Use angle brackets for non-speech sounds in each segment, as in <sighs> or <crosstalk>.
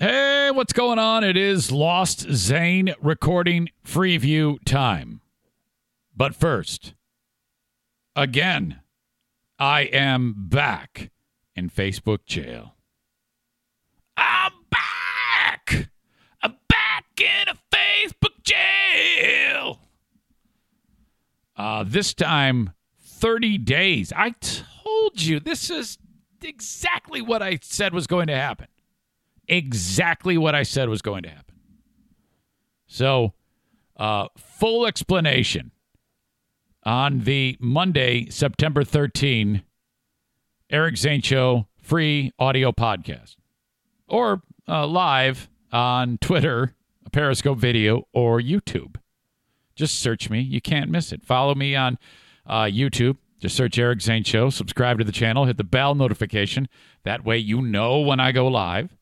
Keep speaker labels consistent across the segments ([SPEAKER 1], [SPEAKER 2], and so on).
[SPEAKER 1] Hey, what's going on? It is Lost Zane recording Freeview time. But first, again, I am back in Facebook jail. I'm back! I'm back in a Facebook jail! Uh, this time, 30 days. I told you this is exactly what I said was going to happen exactly what I said was going to happen. So, uh, full explanation on the Monday, September 13, Eric Zane Show free audio podcast or uh, live on Twitter, Periscope video, or YouTube. Just search me. You can't miss it. Follow me on uh, YouTube. Just search Eric Zane Show. Subscribe to the channel. Hit the bell notification. That way you know when I go live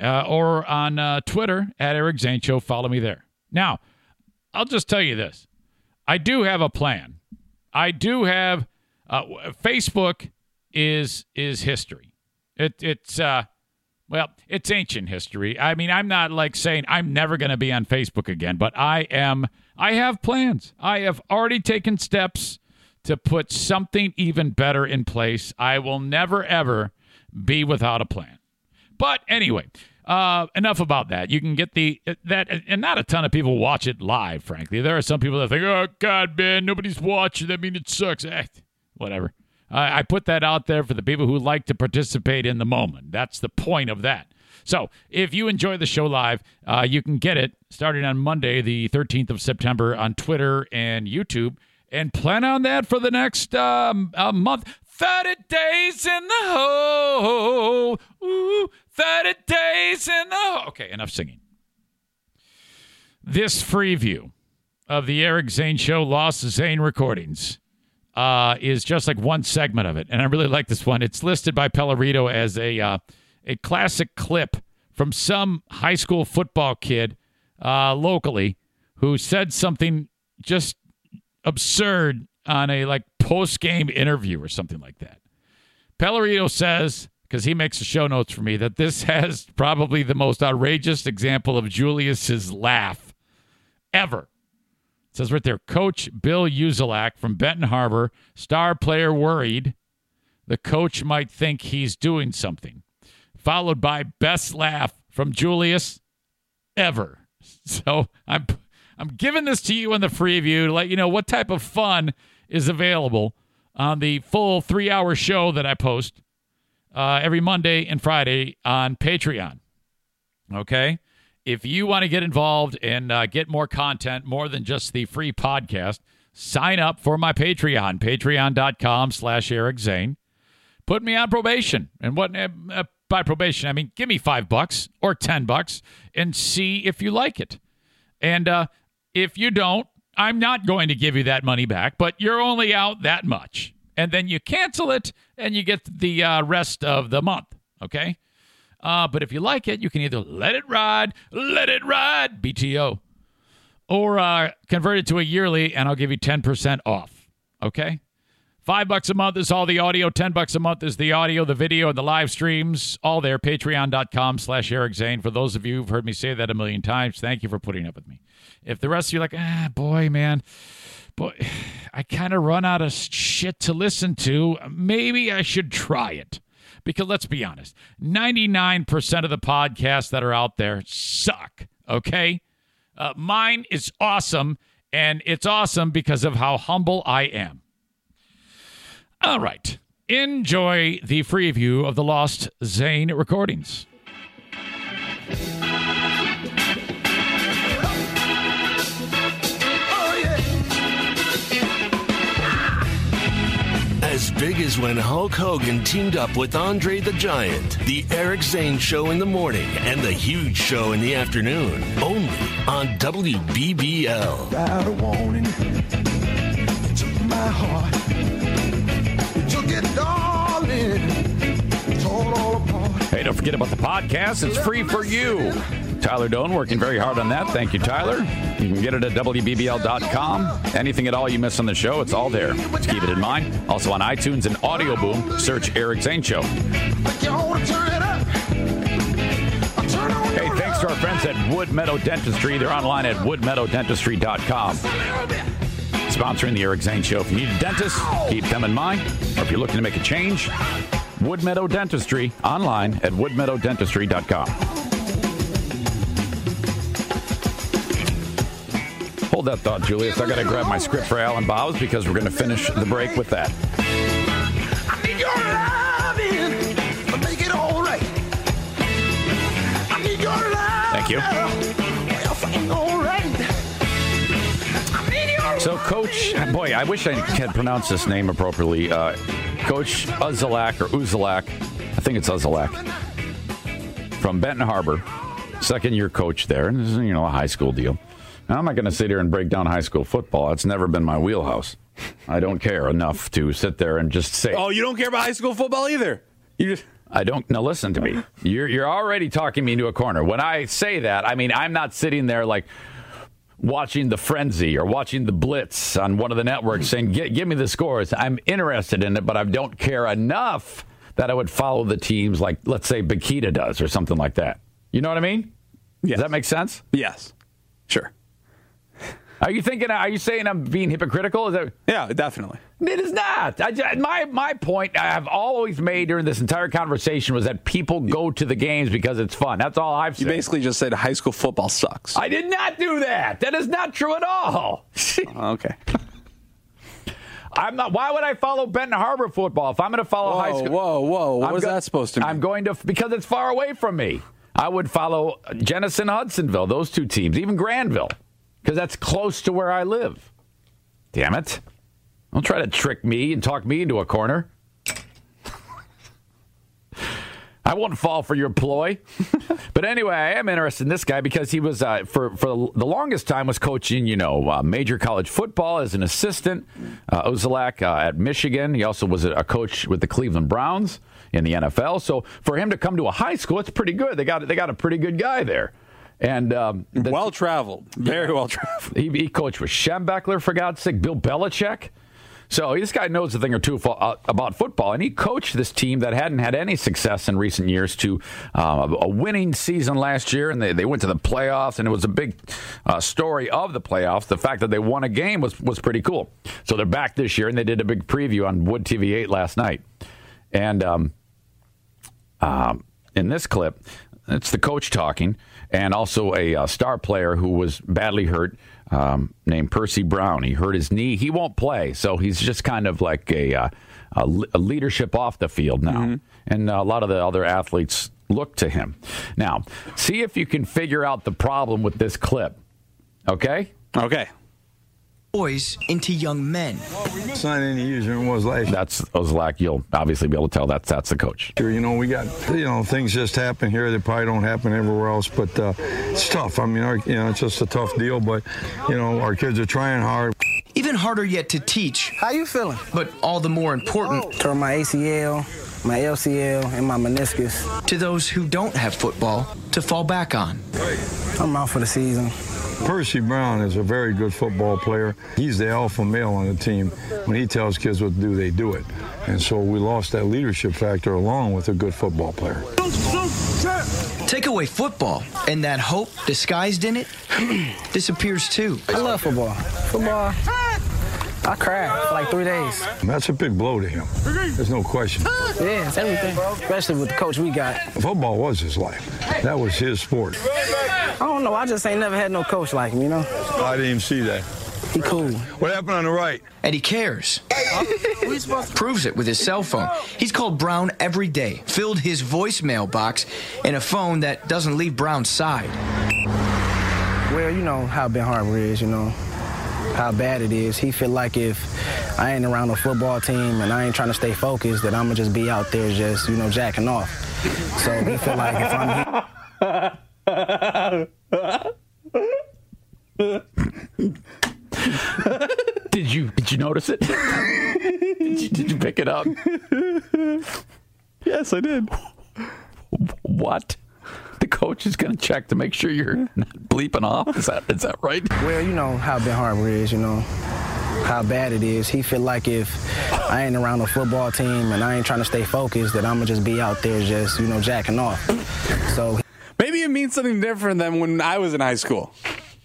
[SPEAKER 1] uh, or on uh, Twitter at Eric Zane Show. Follow me there. Now, I'll just tell you this: I do have a plan. I do have uh, Facebook is is history. It, it's uh, well, it's ancient history. I mean, I'm not like saying I'm never going to be on Facebook again, but I am. I have plans. I have already taken steps to put something even better in place. I will never ever be without a plan. But anyway, uh, enough about that. You can get the that, and not a ton of people watch it live. Frankly, there are some people that think, "Oh God, man, nobody's watching. That means it sucks." Eh, whatever. I, I put that out there for the people who like to participate in the moment. That's the point of that. So, if you enjoy the show live, uh, you can get it starting on Monday, the 13th of September, on Twitter and YouTube, and plan on that for the next um, month. 30 days in the hole. Ooh, 30 days in the. Okay, enough singing. This free view of the Eric Zane Show Lost Zane recordings uh, is just like one segment of it. And I really like this one. It's listed by Pellerito as a, uh, a classic clip from some high school football kid uh, locally who said something just absurd on a like post game interview or something like that. Pellerito says, because he makes the show notes for me, that this <laughs> has probably the most outrageous example of Julius's laugh ever. It says right there, Coach Bill Uzelac from Benton Harbor, star player worried the coach might think he's doing something. Followed by best laugh from Julius ever. <laughs> So I'm I'm giving this to you in the free view to let you know what type of fun is available on the full three hour show that I post uh, every Monday and Friday on Patreon. Okay. If you want to get involved and uh, get more content, more than just the free podcast, sign up for my Patreon, patreon.com slash Eric Zane. Put me on probation. And what uh, by probation, I mean, give me five bucks or 10 bucks and see if you like it. And uh, if you don't, I'm not going to give you that money back, but you're only out that much. And then you cancel it and you get the uh, rest of the month. Okay. Uh, but if you like it, you can either let it ride, let it ride, BTO, or uh, convert it to a yearly and I'll give you 10% off. Okay. Five bucks a month is all the audio. Ten bucks a month is the audio, the video, and the live streams. All there. Patreon.com slash Eric Zane. For those of you who've heard me say that a million times, thank you for putting up with me. If the rest of you are like, ah, boy, man, boy, <sighs> I kind of run out of shit to listen to, maybe I should try it. Because let's be honest, 99% of the podcasts that are out there suck, okay? Uh, mine is awesome, and it's awesome because of how humble I am. All right. Enjoy the free view of the Lost Zane recordings.
[SPEAKER 2] As
[SPEAKER 3] big as when Hulk Hogan teamed up with Andre the Giant. The Eric Zane Show in the morning and the Huge Show in the afternoon. Only on WBBL.
[SPEAKER 4] Darling.
[SPEAKER 5] Hey, don't forget about the podcast. It's free for you. Tyler Doane working very hard on that. Thank you, Tyler. You can get it at WBBL.com. Anything at all you miss on the show, it's all there. Just keep it in mind. Also on iTunes and Audio Boom, search Eric Zane Show.
[SPEAKER 4] To
[SPEAKER 5] Hey, thanks to our friends at Wood Meadow Dentistry. They're online at woodmeadowdentistry.com. Sponsoring the Eric Zane Show. If you need a dentist, keep them in mind. Or if you're looking to make a change, Woodmeadow Dentistry online at woodmeadowdentistry.com. Hold that thought, Julius. I got to grab my script for Al & Bob's because we're going to finish the break with that.
[SPEAKER 4] I need
[SPEAKER 5] So, Coach, boy, I wish I had pronounced this name appropriately. Uh, Coach Uzelac or Uzelac, I think it's Uzelac, from Benton Harbor, second year coach there. And this is, you know, a high school deal. Now, I'm not going to sit here and break down high school football. It's never been my wheelhouse. I don't care enough to sit there and just say,
[SPEAKER 6] Oh, you don't care about high school football either. You just
[SPEAKER 5] I don't. Now listen to me. You're you're already talking me into a corner. When I say that, I mean I'm not sitting there like watching the frenzy or watching the blitz on one of the networks saying, "Gi- "Give me the scores." I'm interested in it, but I don't care enough that I would follow the teams like let's say Bakita does or something like that. You know what I mean?
[SPEAKER 6] Yes.
[SPEAKER 5] Does that make sense?
[SPEAKER 6] yes, sure,
[SPEAKER 5] Are you thinking? Are you saying I'm being hypocritical? Is that?
[SPEAKER 6] yeah, definitely.
[SPEAKER 5] It is not. I, my my point I have always made during this entire conversation was that people go to the games because it's fun. That's all I've said.
[SPEAKER 6] You basically just said high school football sucks.
[SPEAKER 5] I did not do that. That is not true at all. <laughs>
[SPEAKER 6] Oh, okay.
[SPEAKER 5] I'm not. Why would I follow Benton Harbor football if I'm going to follow high
[SPEAKER 6] Whoa,
[SPEAKER 5] school?
[SPEAKER 6] whoa, whoa! What
[SPEAKER 5] I'm
[SPEAKER 6] was
[SPEAKER 5] go-
[SPEAKER 6] that supposed to mean?
[SPEAKER 5] I'm going to because it's far away from me. I would follow Jenison Hudsonville, those two teams, even Grandville, because that's close to where I live. Damn it! Don't try to trick me and talk me into a corner. I won't fall for your ploy. <laughs> but anyway, I am interested in this guy because he was uh, for for the longest time was coaching, you know, uh, major college football as an assistant. Uh, uh, at Michigan. He also was a, a coach with the Cleveland Browns in the NFL. So for him to come to a high school, it's pretty good. They got they got a pretty good guy there. And um, the-
[SPEAKER 6] well traveled, very well traveled.
[SPEAKER 5] he, he coached with Schembechler, for God's sake, Bill Belichick. So this guy knows a thing or two uh, about football, and he coached this team that hadn't had any success in recent years to uh, a winning season last year, and they, they went to the playoffs, and it was a big uh, story of the playoffs. The fact that they won a game was was pretty cool. So they're back this year, and they did a big preview on Wood TV 8 last night, and um, um, in this clip, it's the coach talking, and also a uh, star player who was badly hurt um, named Percy Brown. He hurt his knee. He won't play, so he's just kind of like a, uh, a, a leadership off the field now. And uh, a lot of the other athletes look to him. Now, see if you can figure out the problem with this clip. Okay?
[SPEAKER 6] Okay.
[SPEAKER 7] Boys into young men.
[SPEAKER 8] It's not any easier than it was last year.
[SPEAKER 5] That's Ozlak. You'll obviously be able to tell that's that's the coach.
[SPEAKER 8] Sure, You know, we got you know things just happen here that probably don't happen everywhere else, but uh, it's tough. I mean, our, you know, it's just a tough deal. But you know, our kids are trying hard.
[SPEAKER 7] Even harder yet to teach,
[SPEAKER 9] How you feeling?
[SPEAKER 7] but all the more important
[SPEAKER 9] Tore my ACL, my LCL, and my meniscus.
[SPEAKER 7] to those who don't have football to fall back on.
[SPEAKER 9] I'm out for the season.
[SPEAKER 8] Percy Brown is a very good football player. He's the alpha male on the team. When he tells kids what to do, they do it. And so we lost that leadership factor along with a good football player.
[SPEAKER 7] Take away football, and that hope disguised in it <clears throat> disappears too.
[SPEAKER 9] I love football. Football, I cried for like three days.
[SPEAKER 8] That's a big blow to him. There's no question.
[SPEAKER 9] Yeah, it's everything. Especially with the coach we got.
[SPEAKER 8] Football was his life. That was his sport.
[SPEAKER 9] I don't know. I just ain't never had no coach like him, you know?
[SPEAKER 8] I didn't even see that.
[SPEAKER 9] He cool.
[SPEAKER 8] What happened on the right?
[SPEAKER 7] And he cares. Proves it with his cell phone. He's called Brown every day, filled his voicemail box in a phone that doesn't leave Brown's side.
[SPEAKER 9] Well, you know how Ben Harbor is, you know. How bad it is. He feel like if I ain't around a football team and I ain't trying to stay focused, that I'ma just be out there just you know jacking off. So he feel like if I'm. <laughs>
[SPEAKER 5] Did you did you notice it? <laughs> did, you, did you pick it up?
[SPEAKER 6] Yes, I did.
[SPEAKER 5] What? The coach is going to check to make sure you're not bleeping off. Is that is that right?
[SPEAKER 9] Well, you know how Ben Harbor is, you know how bad it is. He feel like if I ain't around a football team and I ain't trying to stay focused, that I'ma just be out there just you know jacking off. So
[SPEAKER 6] Maybe it means something different than when I was in high school. <laughs>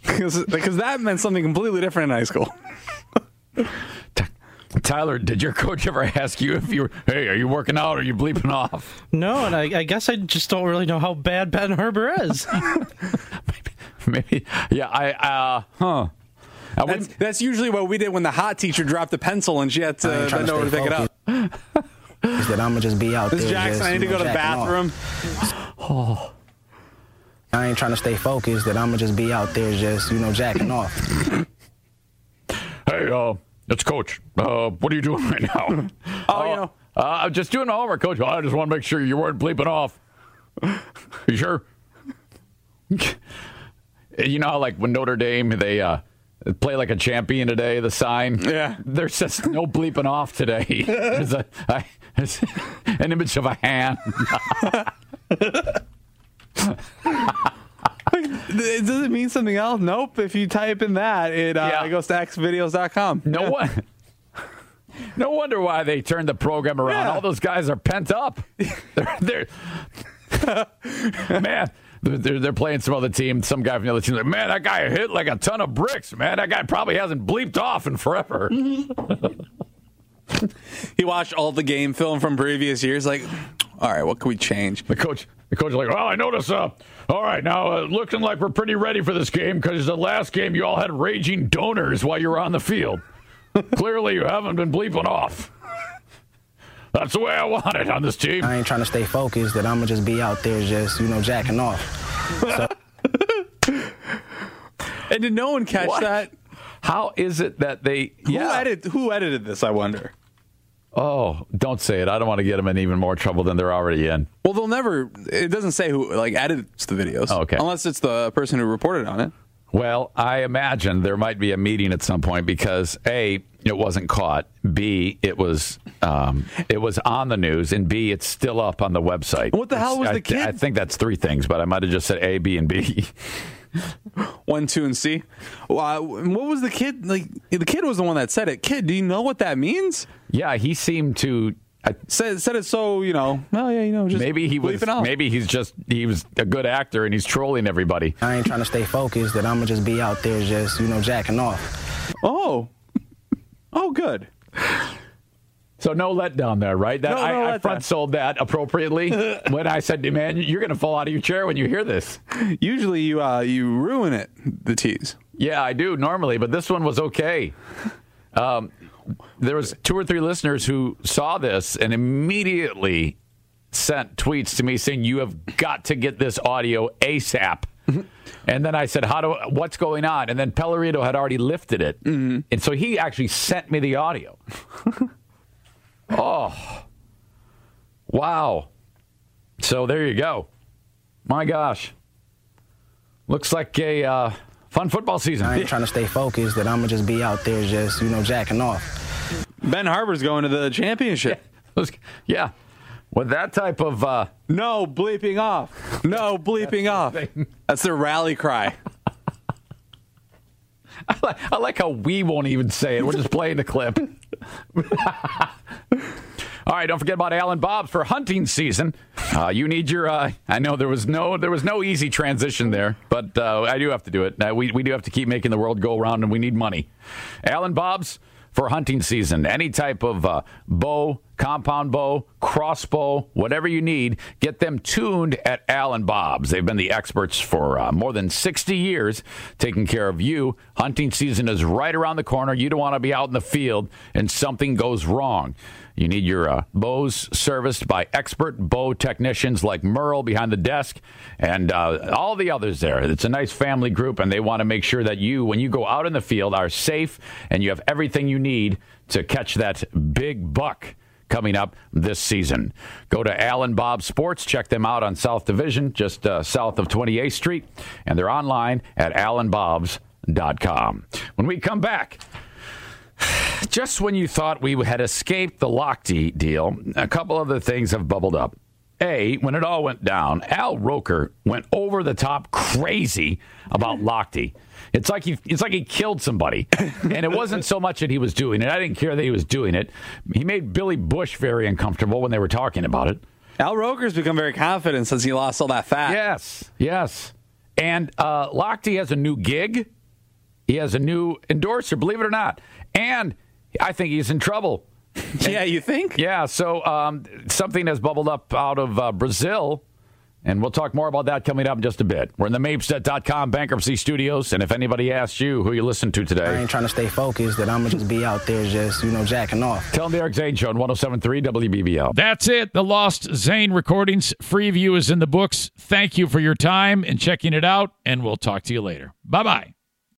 [SPEAKER 6] Because that meant something completely different in high school. <laughs>
[SPEAKER 5] Tyler, did your coach ever ask you if you were, hey, are you working out or are you bleeping off?
[SPEAKER 10] No, and I, I guess I just don't really know how bad Ben Harbor is. <laughs> <laughs>
[SPEAKER 5] Maybe, yeah, I, uh, huh. I
[SPEAKER 6] That's, that's usually what we did when the hot teacher dropped the pencil and she had to
[SPEAKER 9] ain't trying
[SPEAKER 6] bend
[SPEAKER 9] to
[SPEAKER 6] over to
[SPEAKER 9] stay
[SPEAKER 6] pick it up.
[SPEAKER 9] is that I'ma just be out
[SPEAKER 6] Miss
[SPEAKER 9] there.
[SPEAKER 6] Jackson,
[SPEAKER 9] just,
[SPEAKER 6] I need to
[SPEAKER 9] you
[SPEAKER 6] go to the bathroom. Oh.
[SPEAKER 9] I ain't trying to stay focused. That I'ma just be out there just you know jacking off.
[SPEAKER 5] Hey, uh, it's Coach. Uh, what are you doing <laughs> right now?
[SPEAKER 6] Oh, you know.
[SPEAKER 5] Uh, I'm just doing my homework, Coach. I just want to make sure you weren't bleeping off. <laughs> You sure? You know how, like, when Notre Dame, they uh, play like a champion today, the sign?
[SPEAKER 6] Yeah.
[SPEAKER 5] There says no bleeping off today. <laughs> There's, a, I, there's <laughs> an image of a hand.
[SPEAKER 6] Does <laughs> it mean something else? Nope. If you type in that, it, uh,
[SPEAKER 5] Yeah.
[SPEAKER 6] it goes to xvideos.com.
[SPEAKER 5] No one. No wonder why they turned the program around.
[SPEAKER 6] Yeah.
[SPEAKER 5] All those guys are pent up. They're, they're man. They're, they're playing some other team. Some guy from the other team, like, man, that guy hit like a ton of bricks. Man, that guy probably hasn't bleeped off in forever. <laughs>
[SPEAKER 6] He watched all the game film from previous years. Like, all right, what can we change?
[SPEAKER 5] The coach, the coach, is like, well, I notice. Uh, all right, now uh, looking like we're pretty ready for this game because the last game you all had raging donors while you were on the field. Clearly, you haven't been bleeping off. That's the way I want it on this team.
[SPEAKER 9] I ain't trying to stay focused. That I'ma just be out there just you know jacking off. So <laughs>
[SPEAKER 6] And did no one catch
[SPEAKER 5] What?
[SPEAKER 6] that?
[SPEAKER 5] How is it that they?
[SPEAKER 6] Who, edit, who edited this, I wonder?
[SPEAKER 5] Oh, don't say it. I don't want to get them in even more trouble than they're already in.
[SPEAKER 6] Well, they'll never. It doesn't say who like edits the videos.
[SPEAKER 5] Oh, okay.
[SPEAKER 6] Unless it's the person who reported on it.
[SPEAKER 5] Well, I imagine there might be a meeting at some point because a it wasn't caught, b it was um, it was on the news, and b it's still up on the website.
[SPEAKER 6] What the hell was
[SPEAKER 5] I,
[SPEAKER 6] the kid?
[SPEAKER 5] I think that's three things, but I might have just said A, B, and B. <laughs>
[SPEAKER 6] One, two, and C. Well, what was the kid like? The kid was the one that said it. Kid, do you know what that means?
[SPEAKER 5] yeah, he seemed to. I,
[SPEAKER 6] Said said it so you know. Oh yeah, you know. Just
[SPEAKER 5] maybe he was.
[SPEAKER 6] bleeping.
[SPEAKER 5] Maybe he's just he was a good actor and he's trolling everybody.
[SPEAKER 9] I ain't trying to stay focused. That I'ma just be out there just you know jacking off.
[SPEAKER 6] Oh. Oh, good.
[SPEAKER 5] So no letdown there, right? That
[SPEAKER 6] No,
[SPEAKER 5] I,
[SPEAKER 6] no
[SPEAKER 5] I
[SPEAKER 6] letdown.
[SPEAKER 5] front sold that appropriately <laughs> when I said, "Man, you're going to fall out of your chair when you hear this."
[SPEAKER 6] Usually you uh you ruin it. The tease.
[SPEAKER 5] Yeah, I do normally, but this one was okay. Um, there was two or three listeners who saw this and immediately sent tweets to me saying, "You have got to get this audio ASAP." And then I said, "How do? What's going on?" And then Pellerito had already lifted it, and so he actually sent me the audio. <laughs> oh, wow! So there you go. My gosh, looks like a uh, fun football season.
[SPEAKER 9] I ain't trying to stay focused. That I'ma just be out there just you know jacking off.
[SPEAKER 6] Ben Harbor's going to the championship.
[SPEAKER 5] yeah, with that type of uh,
[SPEAKER 6] No bleeping off. No bleeping off. That's their rally cry. <laughs>
[SPEAKER 5] I like, I like how we won't even say it. We're just playing the clip. <laughs> All right, don't forget about Al & Bob's for hunting season. Uh, you need your. Uh, I know there was no there was no easy transition there, but uh, I do have to do it. Uh, we we do have to keep making the world go around, and we need money. Al & Bob's for hunting season. Any type of uh, bow, compound bow, crossbow, whatever you need, get them tuned at Al & Bob's. They've been the experts for uh, more than 60 years taking care of you. Hunting season is right around the corner. You don't want to be out in the field and something goes wrong. You need your uh, bows serviced by expert bow technicians like Merle behind the desk and uh, all the others there. It's a nice family group, and they want to make sure that you, when you go out in the field, are safe and you have everything you need to catch that big buck coming up this season. Go to Allen Bob Sports. Check them out on South Division, just uh, south of 28th Street, and they're online at alandbobs.com. When we come back, <sighs> just when you thought we had escaped the Lochte deal, a couple other things have bubbled up. A, when it all went down, Al Roker went over the top crazy about <laughs> Lochte. It's like he it's like he killed somebody. And it wasn't so much that he was doing it. I didn't care that he was doing it. He made Billy Bush very uncomfortable when they were talking about it.
[SPEAKER 6] Al Roker's become very confident since he lost all that fat.
[SPEAKER 5] Yes, yes. And uh, Lochte has a new gig. He has a new endorser, believe it or not. And I think he's in trouble. <laughs>
[SPEAKER 6] yeah, you think?
[SPEAKER 5] Yeah, so um, something has bubbled up out of uh, Brazil, and we'll talk more about that coming up in just a bit. We're in the Mapestead.com bankruptcy studios, and if anybody asks you who you listen to today, I
[SPEAKER 9] ain't trying to stay focused, that I'm going to just be out there just, you know, jacking off.
[SPEAKER 5] tell them the Eric Zane Show on 1073 WBBL.
[SPEAKER 1] That's it. The Lost Zane recordings. Free view is in the books. Thank you for your time and checking it out, and we'll talk to you later. Bye bye.